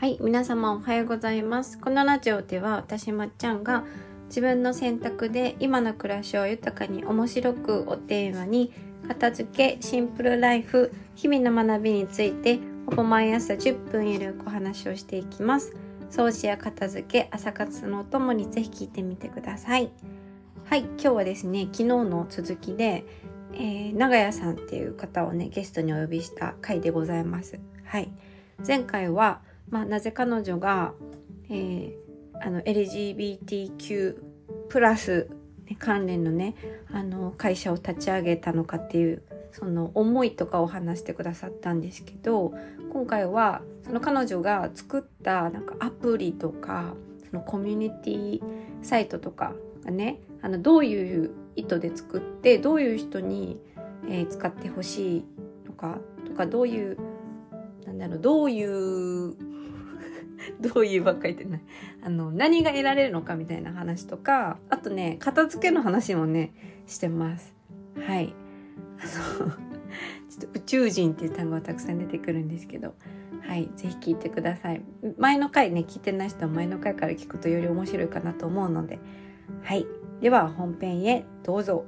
はい、皆様おはようございます。このラジオでは私まっちゃんが自分の選択で今の暮らしを豊かに面白くをテーマに片付け、シンプルライフ、日々の学びについてほぼ毎朝10分ゆるくお話をしていきます。掃除や片付け、朝活のお供にぜひ聞いてみてください。はい、今日はですね、昨日の続きで、えー、長屋さんっていう方をね、ゲストにお呼びした回でございます。はい。前回は、まあ、なぜ彼女が、えー、あの LGBTQ プラス関連のねあの会社を立ち上げたのかっていうその思いとかを話してくださったんですけど今回はその彼女が作ったなんかアプリとかそのコミュニティサイトとかがねあのどういう意図で作ってどういう人に、えー、使ってほしいのかとかどういうなんだろうどういう どういうばっかり言ってないあの何が得られるのかみたいな話とかあとね片付けの話もねしてます。はい。あの ちょっと宇宙人っていう単語がたくさん出てくるんですけどはいぜひ聞いてください。前の回ね聞いてない人は前の回から聞くとより面白いかなと思うのではい。では本編へどうぞ。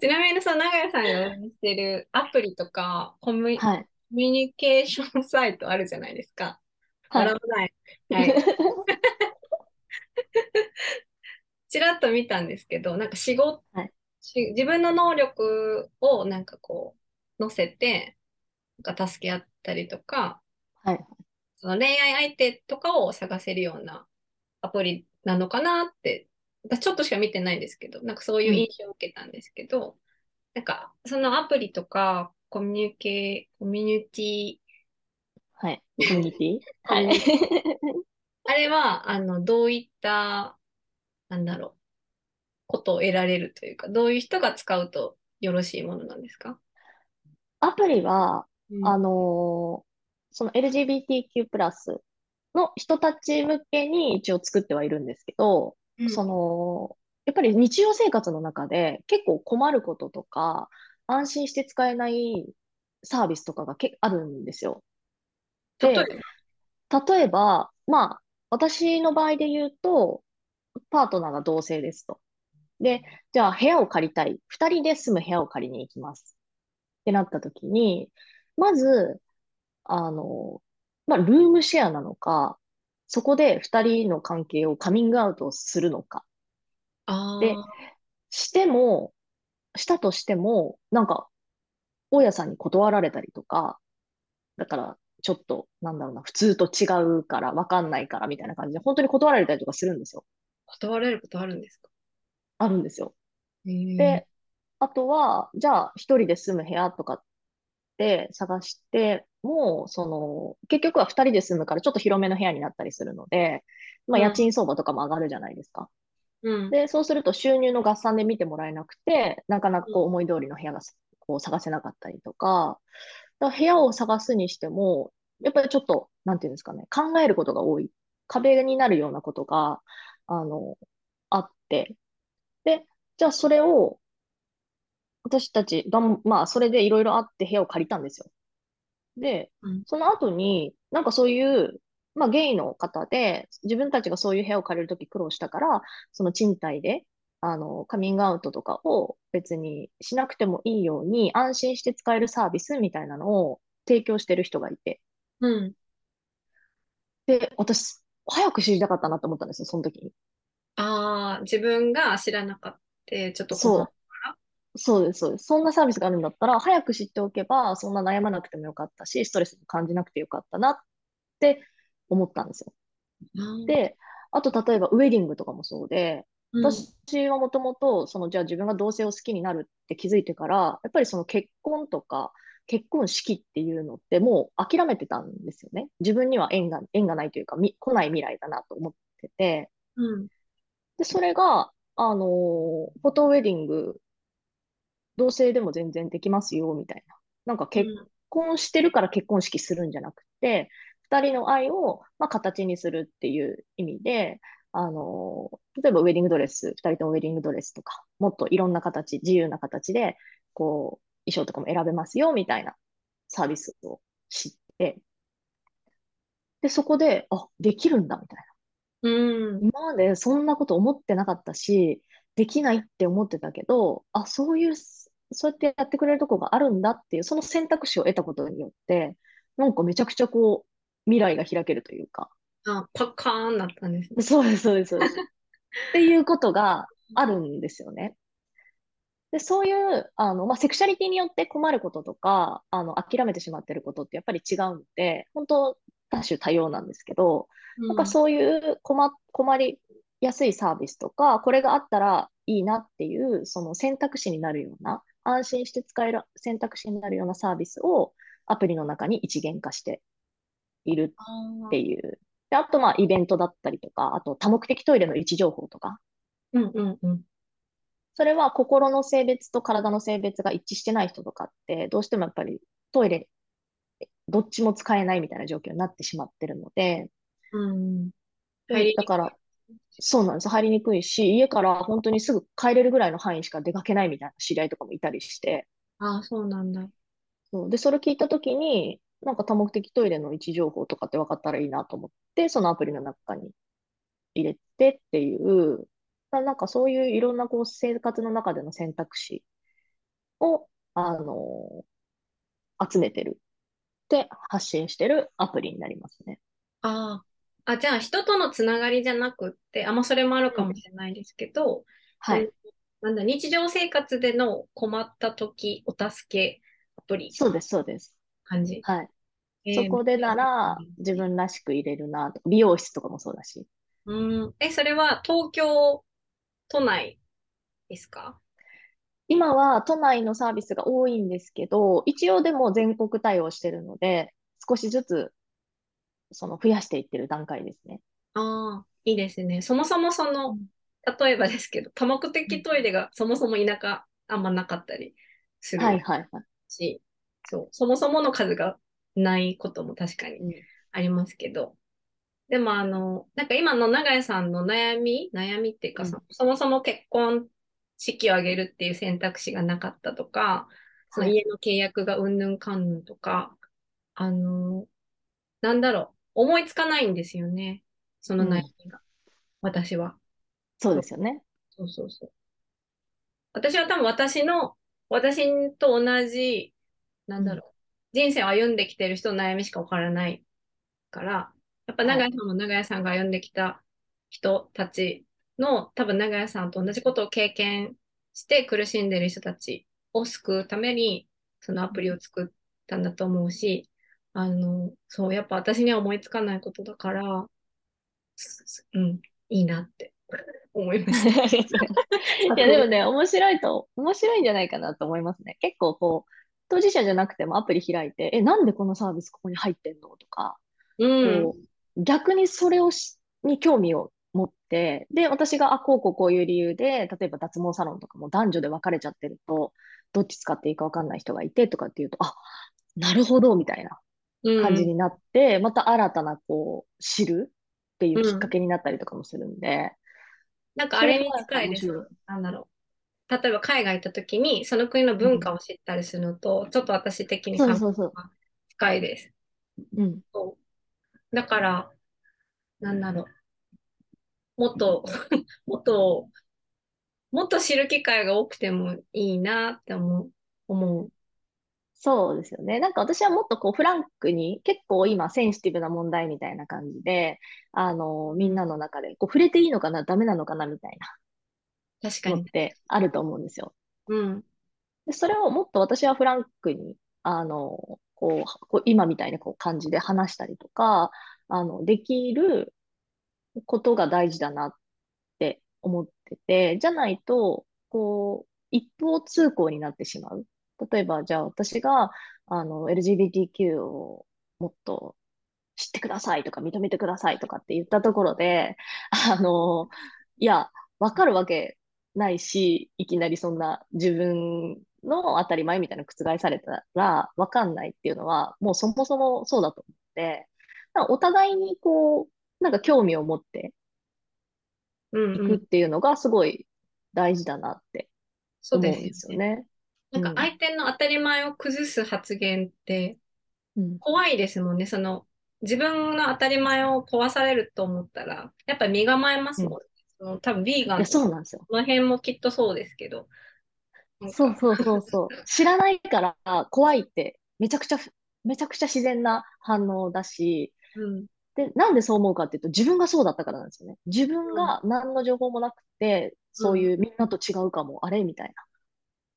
ちなみにさ、長屋さんが運営してるアプリとかコミ,、はい、コミュニケーションサイトあるじゃないですか？はい。ない。はい。ちらっと見たんですけど、なんか仕事、はい、し自分の能力をなんかこう、載せて、なんか助け合ったりとか、はい。その恋愛相手とかを探せるようなアプリなのかなって私ちょっとしか見てないんですけど、なんかそういう印象を受けたんですけど、うん、なんかそのアプリとかコミュニケコミュニティはい。コミュニティ？はい。あれは、あの、どういった、なんだろう、ことを得られるというか、どういう人が使うとよろしいものなんですか？アプリは、うん、あのその LGBTQ+, の人たち向けに一応作ってはいるんですけど、その、やっぱり日常生活の中で結構困ることとか、安心して使えないサービスとかがけあるんですよ。で、例えば、まあ、私の場合で言うと、パートナーが同性ですと。で、じゃあ部屋を借りたい。二人で住む部屋を借りに行きます。ってなった時に、まず、あの、まあ、ルームシェアなのか、そこで二人の関係をカミングアウトするのか。で、しても、したとしても、なんか、大家さんに断られたりとか、だから、ちょっと、なんだろうな、普通と違うから、わかんないから、みたいな感じで、本当に断られたりとかするんですよ。断られることあるんですか？あるんですよ。で、あとは、じゃあ、一人で住む部屋とかって探して、も、その、結局は二人で住むからちょっと広めの部屋になったりするので、まあ、家賃相場とかも上がるじゃないですか。うん、で、そうすると収入の合算で見てもらえなくて、なかなかこう思い通りの部屋がこう探せなかったりとか、か部屋を探すにしても、やっぱりちょっと、なんていうんですかね、考えることが多い。壁になるようなことが、あの、あって、で、じゃあそれを、私たちが、まあ、それでいろいろあって部屋を借りたんですよ。で、うん、その後に、なんかそういう、まあゲイの方で、自分たちがそういう部屋を借りるとき苦労したから、その賃貸で、あの、カミングアウトとかを別にしなくてもいいように安心して使えるサービスみたいなのを提供してる人がいて。うん。で、私、早く知りたかったなと思ったんですよ、その時に。ああ、自分が知らなかった、ちょっとそう。そうです、そうです。そんなサービスがあるんだったら、早く知っておけば、そんな悩まなくてもよかったし、ストレスも感じなくてよかったなって思ったんですよ。で、あと例えばウェディングとかもそうで、私はもともと、その、じゃあ自分が同性を好きになるって気づいてから、やっぱりその結婚とか、結婚式っていうのってもう諦めてたんですよね。自分には縁が、縁がないというか、来ない未来だなと思ってて。うん、で、それが、あのフォトウェディング同性でも全然できますよ、みたいな。なんか結婚してるから結婚式するんじゃなくて、二、うん、人の愛を、まあ、形にするっていう意味で、あの、例えばウェディングドレス、二人ともウェディングドレスとか、もっといろんな形、自由な形で、こう、衣装とかも選べますよ、みたいなサービスを知って、で、そこで、あ、できるんだ、みたいな。うん。今までそんなこと思ってなかったし、できないって思ってたけど、あ、そういう、そうやってやってくれるとこがあるんだっていう、その選択肢を得たことによって、なんかめちゃくちゃこう、未来が開けるというか。あ、パッカーンなったんですね。そうです、そうです、そうです。っていうことがあるんですよね。で、そういう、あの、まあ、セクシャリティによって困ることとか、あの、諦めてしまってることってやっぱり違うので、本当多種多様なんですけど、うん、なんかそういう困、困りやすいサービスとか、これがあったらいいなっていう、その選択肢になるような、安心して使える選択肢になるようなサービスをアプリの中に一元化しているっていう。であと、まあ、イベントだったりとか、あと多目的トイレの位置情報とか。うんうんうん。それは心の性別と体の性別が一致してない人とかって、どうしてもやっぱりトイレ、どっちも使えないみたいな状況になってしまってるので、うん。だから、そうなんです。入りにくいし、家から本当にすぐ帰れるぐらいの範囲しか出かけないみたいな知り合いとかもいたりして。ああ、そうなんだ。そうで、それ聞いたときに、なんか多目的トイレの位置情報とかって分かったらいいなと思って、そのアプリの中に入れてっていう、なんかそういういろんなこう生活の中での選択肢を、あのー、集めてるって発信してるアプリになりますね。ああ。あ、じゃあ人とのつながりじゃなくって、あ、まあそれもあるかもしれないですけど、うん、はい。なんだ、日常生活での困った時、お助けアプリ。そうです、そうです。感じ？はい。そこでなら自分らしく入れるな美容室とかもそうだし。うん。え、それは東京都内ですか？今は都内のサービスが多いんですけど、一応でも全国対応してるので、少しずつその増やしていってる段階ですね。ああ、いいですね。そもそもその、例えばですけど、多目的トイレがそもそも田舎あんまなかったりするはいはいはい。し、そう、そもそもの数がないことも確かにありますけど、でもあの、なんか今の長屋さんの悩み悩みっていうか、うん、そもそも結婚式を挙げるっていう選択肢がなかったとか、その家の契約がうんぬんかんぬんとか、あの、なんだろう、思いつかないんですよね。その悩みが。うん、私は。そうですよね。そうそうそう。私は多分私の、私と同じ、なんだろう、人生を歩んできてる人の悩みしかわからないから、やっぱ長屋さんも長屋さんが歩んできた人たちの、多分長屋さんと同じことを経験して苦しんでる人たちを救うために、そのアプリを作ったんだと思うし、あの、そう、やっぱ私には思いつかないことだから、うん、いいなって 思いました。いや、でもね、面白いと、面白いんじゃないかなと思いますね。結構こう、当事者じゃなくてもアプリ開いて、え、なんでこのサービスここに入ってんのとか、うん、逆にそれをしに興味を持って、で、私が、あ、こうこうこういう理由で、例えば脱毛サロンとかも男女で分かれちゃってると、どっち使っていいか分かんない人がいてとかっていうと、あ、なるほど、みたいな感じになって、うん、また新たな、こう、知るっていうきっかけになったりとかもするんで。うん、なんかあれに近いです。なんだろう。例えば海外行った時に、その国の文化を知ったりするのと、ちょっと私的に感覚が近いです。うん。だから、なんだろう。もっと、もっと、もっと知る機会が多くてもいいなって思う。思う。そうですよね。なんか私はもっとこうフランクに結構今センシティブな問題みたいな感じで、あの、みんなの中でこう触れていいのかな、ダメなのかなみたいな確かに。ってあると思うんですよ。うん。でそれをもっと私はフランクに、あの、こう、こう今みたいなこう感じで話したりとか、あの、できることが大事だなって思ってて、じゃないと、こう、一方通行になってしまう。例えば、じゃあ私が、あの、LGBTQ をもっと知ってくださいとか認めてくださいとかって言ったところで、あの、いや、わかるわけないし、いきなりそんな自分の当たり前みたいな覆されたらわかんないっていうのは、もうそもそもそうだと思って、お互いにこう、なんか興味を持っていくっていうのがすごい大事だなって思うんですよね。なんか相手の当たり前を崩す発言って怖いですもんね。その自分の当たり前を壊されると思ったら、やっぱり身構えますもんね。うん、その多分ビーガンそうなんですよ。この辺もきっとそうですけど。そうそうそうそう。知らないから怖いってめちゃくちゃ、めちゃくちゃ自然な反応だし、うん、で、なんでそう思うかっていうと自分がそうだったからなんですよね。自分が何の情報もなくて、そういうみんなと違うかも、あれ？みたいな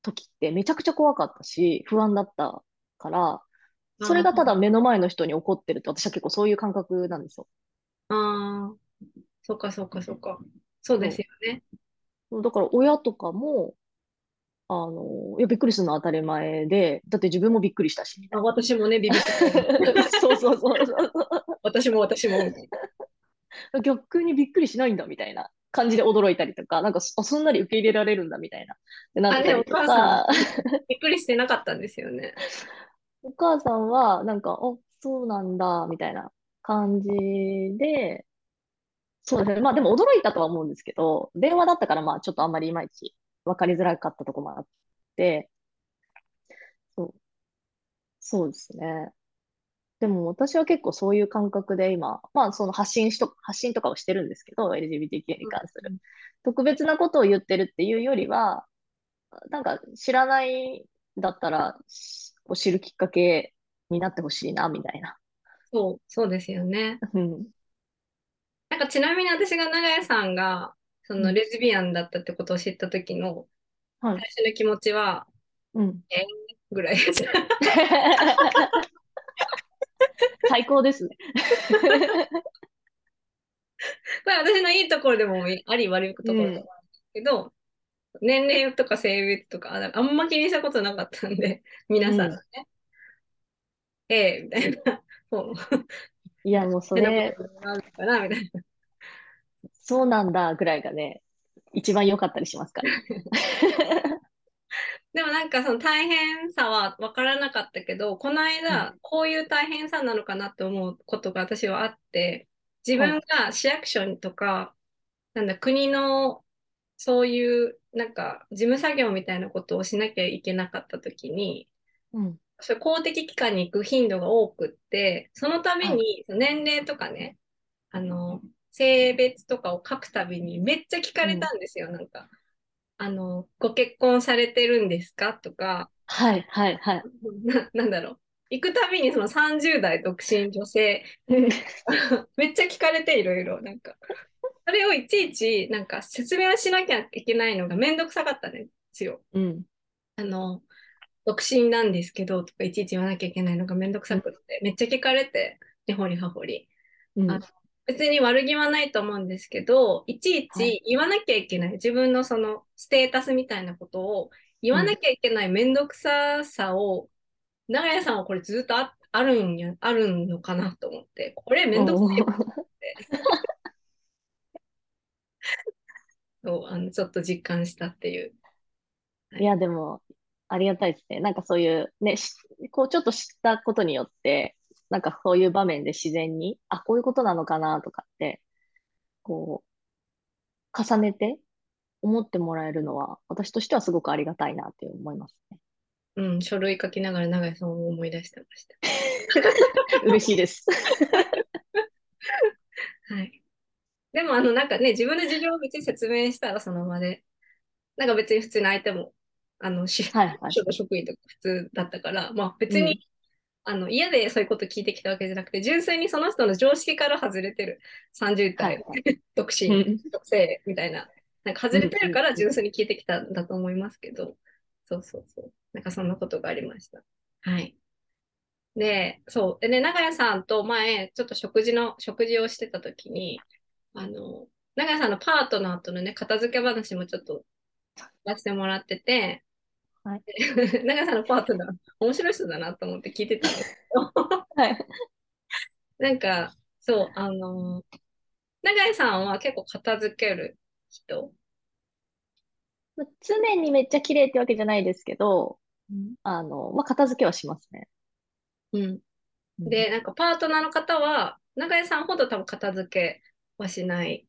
時ってめちゃくちゃ怖かったし、不安だったから、それがただ目の前の人に起こってると、私は結構そういう感覚なんですよ。ああ、そっかそっかそっか。そうですよね。だから親とかも、あの、いや、びっくりするのは当たり前で、だって自分もびっくりしたし。あ私もね、ビビった。そうそうそうそう。私も私も。逆にびっくりしないんだみたいな感じで驚いたりとか、なんかそそんなに受け入れられるんだみたいな。でなったりとか。びっくりしてなかったんですよね。お母さんは、なんか、あ、そうなんだ、みたいな感じで、そうですね。まあでも驚いたとは思うんですけど、電話だったからまあちょっとあんまりいまいち分かりづらかったところもあって、そう。そうですね。でも私は結構そういう感覚で今、まあその発信しと、発信とかをしてるんですけど、LGBTQ に関する。特別なことを言ってるっていうよりは、なんか知らないだったら、を知るきっかけになってほしいな、みたいな。そう、そうですよね。うん。なんかちなみに私が長屋さんが、そのレズビアンだったってことを知った時の、最初の気持ちは、うん、えぐらいです。最高ですね。これ私のいいところでもあり悪いところでもあるんですけど、うん、年齢とか性別とかあんま気にしたことなかったんで、皆さんね。うん、ええみたいな。そう。いや、もうそれ。かなみたいな。そうなんだぐらいがね、一番良かったりしますから。でもなんかその大変さは分からなかったけど、この間、こういう大変さなのかなって思うことが私はあって、自分が市役所とか、なんだ、国のそういうなんか事務作業みたいなことをしなきゃいけなかった時に、うん、それ公的機関に行く頻度が多くって、そのために年齢とかね、あの、性別とかを書くたびにめっちゃ聞かれたんですよ、うん、なんか。あの、ご結婚されてるんですか？とか。はいはいはい。ななんだろう。行くたびにその30代独身女性めっちゃ聞かれていろいろなんかそれをいちいちなんか説明しなきゃいけないのがめんどくさかったんですよ。うん、あの、独身なんですけどとかいちいち言わなきゃいけないのがめんどくさくって、めっちゃ聞かれて、根掘り葉掘り。うん、あの別に悪気はないと思うんですけど、いちいち言わなきゃいけない、はい、自分のそのステータスみたいなことを言わなきゃいけないめんどくささを、長屋さんはこれずっとああるんや、あるのかなと思って、これめんどくさいと思って。そう、あの、ちょっと実感したっていう。いや、でも、ありがたいですね。なんかそういうね、こうちょっと知ったことによって、なんかそういう場面で自然に、あ、こういうことなのかなとかって、こう、重ねて思ってもらえるのは、私としてはすごくありがたいなって思いますね。うん、書類書きながら長井さんを思い出してました。嬉しいです。はい。でもあのなんかね、自分の事情を別に説明したらその場で、なんか別に普通に相手も、あの、し、はいはい、職員とか普通だったから、まあ別に、うん、あの嫌でそういうこと聞いてきたわけじゃなくて、純粋にその人の常識から外れてる30代、はい、独身、女性みたいな、なんか外れてるから純粋に聞いてきたんだと思いますけど、そうそうそう。なんかそんなことがありました。はい。で、そう。でね、長屋さんと前、ちょっと食事の、食事をしてた時に、あの、長屋さんのパートナーとのね、片付け話もちょっと出してもらってて、はい、長屋さんのパートナー、面白い人だなと思って聞いてたんですけど、はい、なんか、そう、あの、長屋さんは結構片付ける人？常にめっちゃ綺麗ってわけじゃないですけど、うん、あの、まあ、片付けはしますね。うん。で、なんかパートナーの方は、長屋さんほど多分片付けはしない。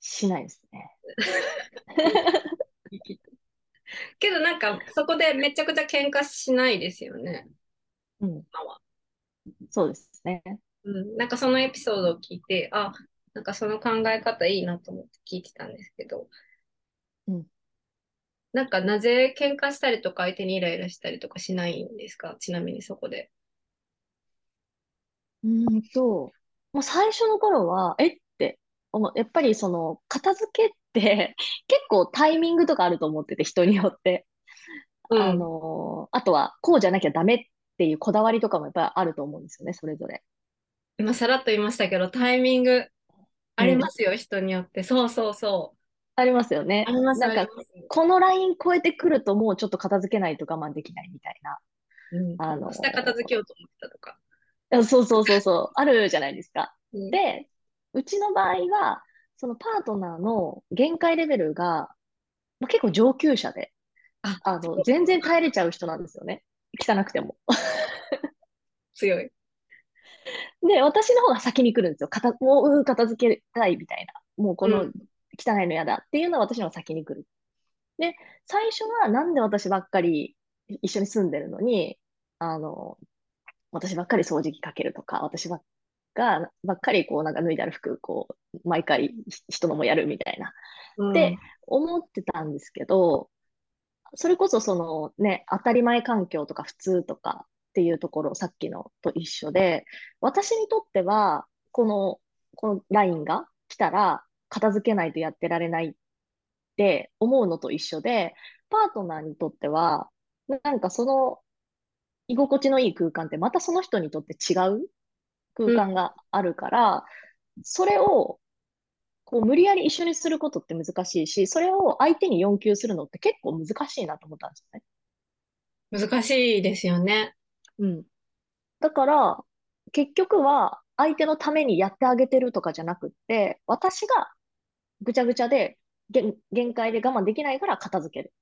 しないですね。けどなんかそこでめちゃくちゃ喧嘩しないですよね。うん。今は。そうですね。うん。なんかそのエピソードを聞いて、あ、なんかその考え方いいなと思って聞いてたんですけど、うん。なんかなぜ喧嘩したりとか相手にイライラしたりとかしないんですか？ちなみにそこで。うんと、もう最初の頃は、え？って思う、やっぱりその、片付けって結構タイミングとかあると思ってて、人によって。うん、あの、あとは、こうじゃなきゃダメっていうこだわりとかもやっぱりあると思うんですよね、それぞれ。今さらっと言いましたけど、タイミングありますよ、うん、人によって。そうそうそう。ありますよね。ありますなんか、このライン超えてくるともうちょっと片付けないと我慢できないみたいな。うん、あの下片付けようと思ってたとか。そうそうそうそう、あるじゃないですか。うん、で、うちの場合は、そのパートナーの限界レベルが、まあ、結構上級者で、ああの、全然耐えれちゃう人なんですよね。汚くても。強い。で、私の方が先に来るんですよ。片もう片付けたいみたいな。もうこの汚いの嫌だっていうのは私の方が先に来る。で、最初はなんで私ばっかり一緒に住んでるのに、あの、私ばっかり掃除機かけるとか、私ばっがばっかりこうなんか脱いである服、こう、毎回人のもやるみたいな、って思ってたんですけど、それこそそのね、当たり前環境とか普通とかっていうところ、さっきのと一緒で、私にとっては、この、このラインが来たら、片付けないとやってられないって思うのと一緒で、パートナーにとっては、なんかその居心地のいい空間ってまたその人にとって違う空間があるから、うん、それをこう無理やり一緒にすることって難しいし、それを相手に要求するのって結構難しいなと思ったんですよね。難しいですよね。うん。だから、結局は相手のためにやってあげてるとかじゃなくって、私がぐちゃぐちゃで限界で我慢できないから片付ける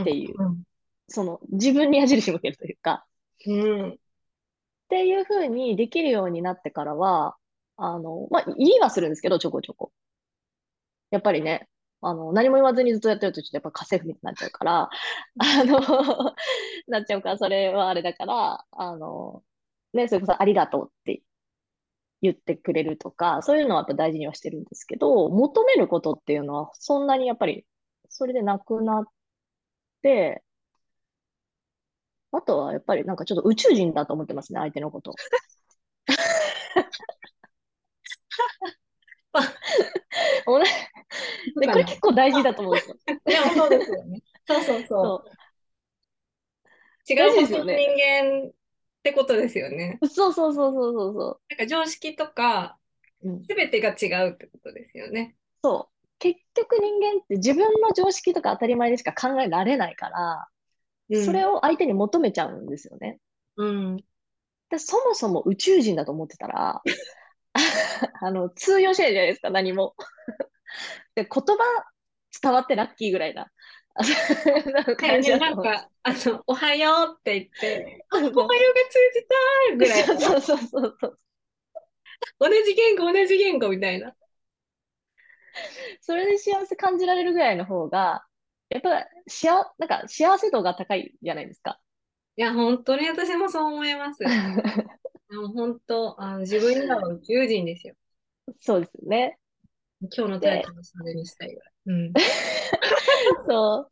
っていう、うんうん、その自分に矢印向けるというか、うん、っていうふうにできるようになってからは、あの、まあ、言いはするんですけど、ちょこちょこ。やっぱりね、あの、何も言わずにずっとやってると、ちょっとやっぱ家政婦みたいになっちゃうから、あのなっちゃうから、それはあれだから、あの、ね、それこそありがとうって言ってくれるとか、そういうのはやっぱ大事にはしてるんですけど、求めることっていうのは、そんなにやっぱり、それでなくなって、あとはやっぱりなんかちょっと宇宙人だと思ってますね、相手のこと。でこれ結構大事だと思うんですよ。そうですよね。そうそうそう。違う人間ってことですよね。そうそうそうそうそうそう。なんか常識とか、すべてが違うってことですよね。そう。結局人間って自分の常識とか当たり前でしか考えられないから、それを相手に求めちゃうんですよね。うん。でそもそも宇宙人だと思ってたら、あの、通用しないじゃないですか、何も。で、言葉伝わってラッキーぐらいな。感じなんか、あの、おはようって言って、おはようが通じたぐらい。そうそうそうそう。同じ言語、同じ言語みたいな。それで幸せ感じられるぐらいの方が、やっぱ幸、なんか幸せ度が高いじゃないですか。いや、本当に私もそう思います。でも本当、あの自分には宇宙人ですよ。そうですよね。今日のタイトルそれにしたいぐらい。うん、そ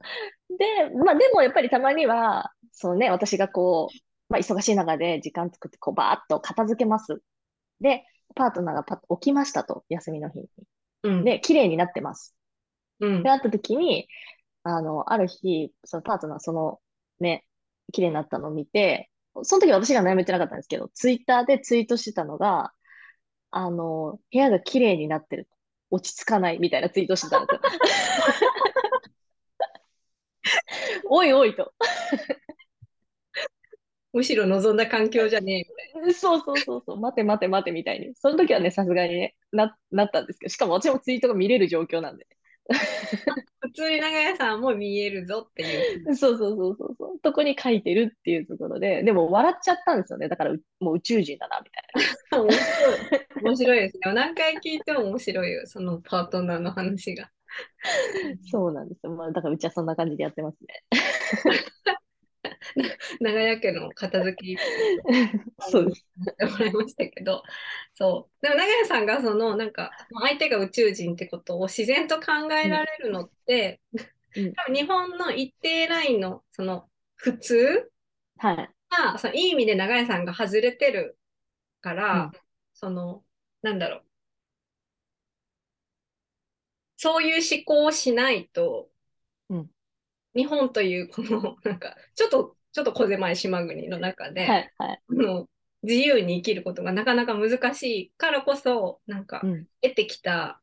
う。で、まあでもやっぱりたまには、そうね、私がこう、まあ忙しい中で時間作ってこうバーッと片付けます。で、パートナーがパッと起きましたと、休みの日に。うん、で、綺麗になってます。うん、で、会った時に、あの、ある日、そのパートナー、そのね、綺麗になったのを見て、その時私が悩めてなかったんですけど、ツイッターでツイートしてたのが、あの、部屋が綺麗になってる。落ち着かないみたいなツイートしてたんですよ。おいおいと。むしろ望んだ環境じゃねえみたいな。そうそうそうそう、待て待て待てみたいに。その時はね、さすがにね、な、なったんですけど、しかも私もツイートが見れる状況なんで。普通に長屋さんも見えるぞっていう。そうそうそうそうそう。とこに書いてるっていうところで、でも笑っちゃったんですよね。だからもう宇宙人だな、みたいな。面白い。面白いですね。何回聞いても面白いよ、そのパートナーの話が。そうなんですよ。まあ、だからうちはそんな感じでやってますね。長屋家の片付け そうです。もらいましたけど、そう。でも長屋さんがその、なんか、相手が宇宙人ってことを自然と考えられるのって、うん多分日本の一定ラインの、その、普通はい。が、そのいい意味で長屋さんが外れてるから、うんその、なんだろう。そういう思考をしないと、うん日本というこの、なんか、ちょっと、ちょっと小狭い島国の中で、はい。はい。あの自由に生きることがなかなか難しいからこそ、なんかうん。得てきた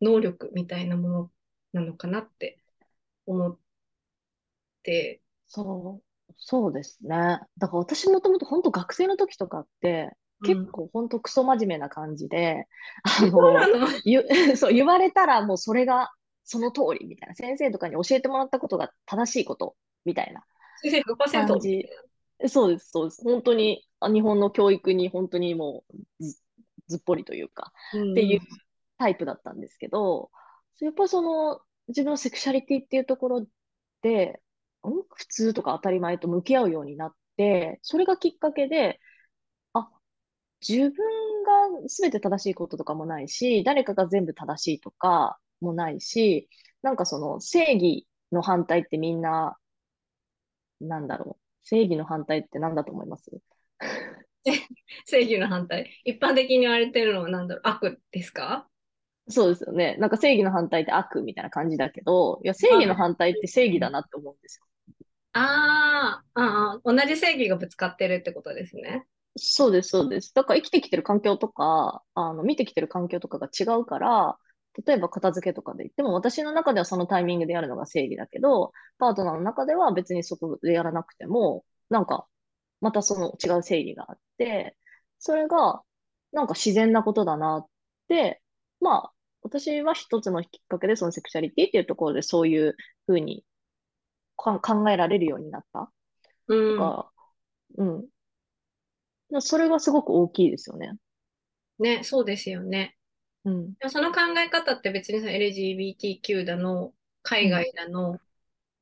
能力みたいなものなのかなって思って、そう、そうですね。だから私もともと本当学生の時とかって、結構本当クソ真面目な感じで、うなの、のゆ そう言われたらもうそれがその通りみたいな、先生とかに教えてもらったことが正しいこと。みたいな。先生100%感じ。そうです、そうです。本当にあ日本の教育に本当にもうず、ずっぽりというか、っっていうタイプだったんですけど、やっぱその自分のセクシャリティっていうところで、ん普通とか当たり前と向き合うようになって、それがきっかけで、あ、自分が全て正しいこととかもないし、誰かが全部正しいとかもないし、なんかその正義の反対ってみんな、なんだろう。正義の反対って何だと思います？正義の反対。一般的に言われてるのは何だろう、悪ですか？そうですよね。なんか正義の反対って悪みたいな感じだけど、いや、正義の反対って正義だなって思うんですよ。あーあー、同じ正義がぶつかってるってことですね。そうです、そうです。だから生きてきてる環境とか、あの、見てきてる環境とかが違うから、例えば片付けとかで言っても、私の中ではそのタイミングでやるのが正義だけど、パートナーの中では別にそこでやらなくても、なんか、またその違う正義があって、それが、なんか自然なことだなって、まあ、私は一つのきっかけで、そのセクシャリティっていうところでそういうふうにか考えられるようになった。うん。が、うん。だそれがすごく大きいですよね。ね、そうですよね。うん。その考え方って別にその LGBTQ だの、海外だの、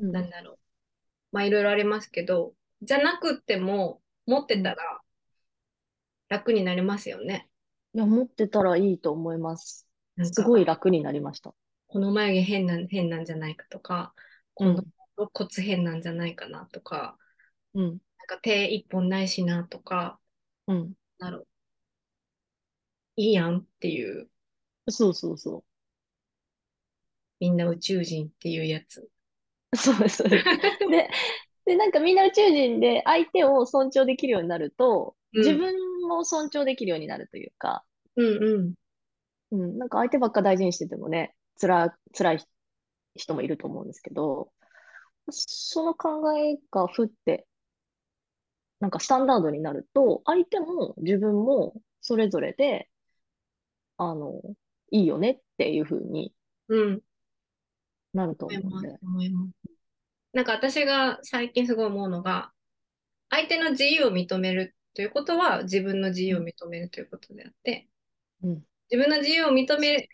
うんなんだろう。まあいろいろありますけど、じゃなくっても持ってたら楽になりますよね。いや、持ってたらいいと思います。すごい楽になりました。この眉毛変なん、変なんじゃないかとか、このうん。肋骨変なんじゃないかなとか、うん。なんか手一本ないしなとか、うん。なる。いいやんっていう、そうそうそみんな宇宙人っていうやつ。う。そうです、そうです。で、で、なんかみんな宇宙人で相手を尊重できるようになると、うん自分も尊重できるようになるというか、うんうん。うん、なんか相手ばっか大事にしててもね、つら、辛い人もいると思うんですけど、その考えがふって、なんかスタンダードになると、相手も自分もそれぞれで、あの、いいよねっていうふうにうん。なると思います思うんで。思います。なんか私が最近すごい思うのが、相手の自由を認めるということは自分の自由を認めるということであって、うん。自分の自由を認め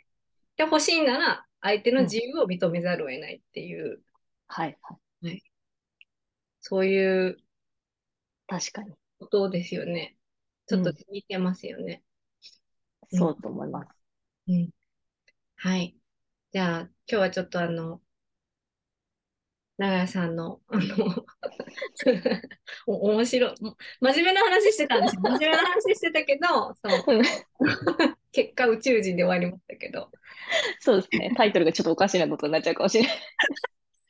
てほしいなら、相手の自由を認めざるを得ないっていう、はい、はい。そういう確かに。ことですよね。ちょっとうん似てますよね。うんそうと思います。うん。はい。じゃあ、今日はちょっとあの、長屋さんの、あの、お面白い、も真面目な話してたんですよ。真面目な話してたけど、そう、うん結果宇宙人で終わりましたけど。そうですね。タイトルがちょっとおかしなことになっちゃうかもしれない。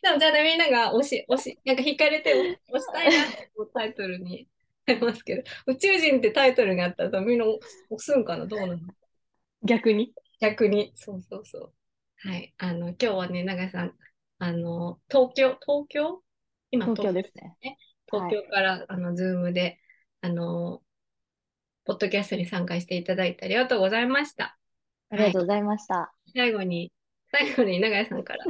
でも、じゃあね、みんなが押し、押し、なんか惹かれて押押したいなってタイトルにありますけど、宇宙人ってタイトルがあったらみんな押すんかな？どうなの？逆に？逆に。そうそうそう。はい。あの、今日はね、長井さん、あの、東京、東京？今、東京ですね。東京から、あの、ズームで、あの、ポッドキャストに参加していただいてありがとうございました。ありがとうございました。最後に、最後に長井さんから。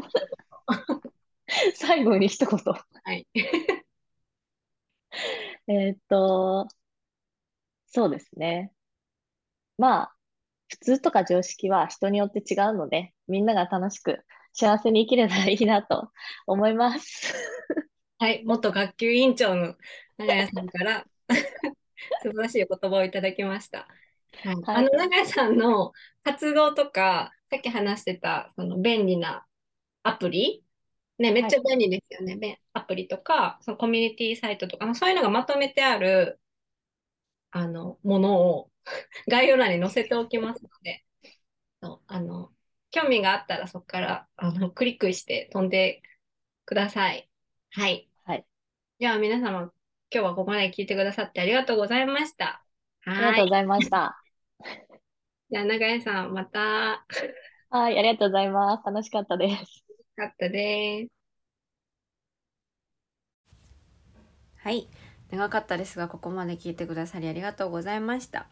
最後に一言。はい。えーっと、そうですね。まあ、普通とか常識は人によって違うので、みんなが楽しく幸せに生きればいいなと思います。はい、元学級委員長の長屋さんから 素晴らしい言葉をいただきました。はい、あの長屋さんの活動とか、さっき話してたその便利なアプリ、ね、めっちゃ便利ですよね。はい、アプリとか、そのコミュニティサイトとか、そういうのがまとめてあるあのものを 概要欄に載せておきますので、そうあの興味があったらそこからあのクリックして飛んでください。はい。はい。では皆様、今日はここまで聞いてくださってありがとうございました。はい。ありがとうございました。じゃあ、長江さん、また。はい、ありがとうございます。楽しかったです。楽しかったです。はい。長かったですが、ここまで聞いてくださりありがとうございました。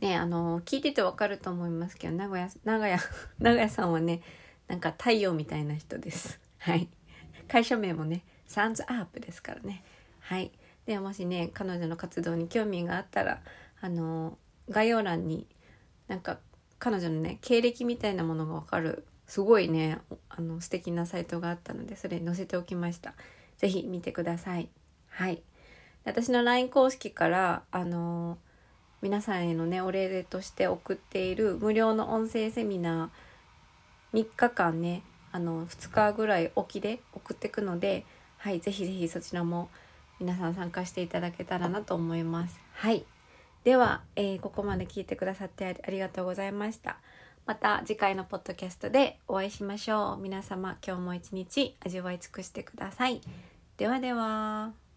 ね、あの、聞いててわかると思いますけど、名古屋、名古屋、名古屋さんはね、なんか太陽みたいな人です。はい。会社名もね、サンズアップですからね。はい。で、もしね、彼女の活動に興味があったら、あの、概要欄になんか彼女のね、経歴みたいなものがわかる、すごいね、あの、素敵なサイトがあったので、それ載せておきました。是非見てください。はい。私の LINE 公式からあの皆さんへのねお礼として送っている無料の音声セミナー3日間ねあの2日ぐらい沖で送ってくのではい是非是非そちらも皆さん参加していただけたらなと思います。はい。では、えー、ここまで聞いてくださってありがとうございました。また次回のポッドキャストでお会いしましょう。皆様今日も一日味わい尽くしてください。ではでは。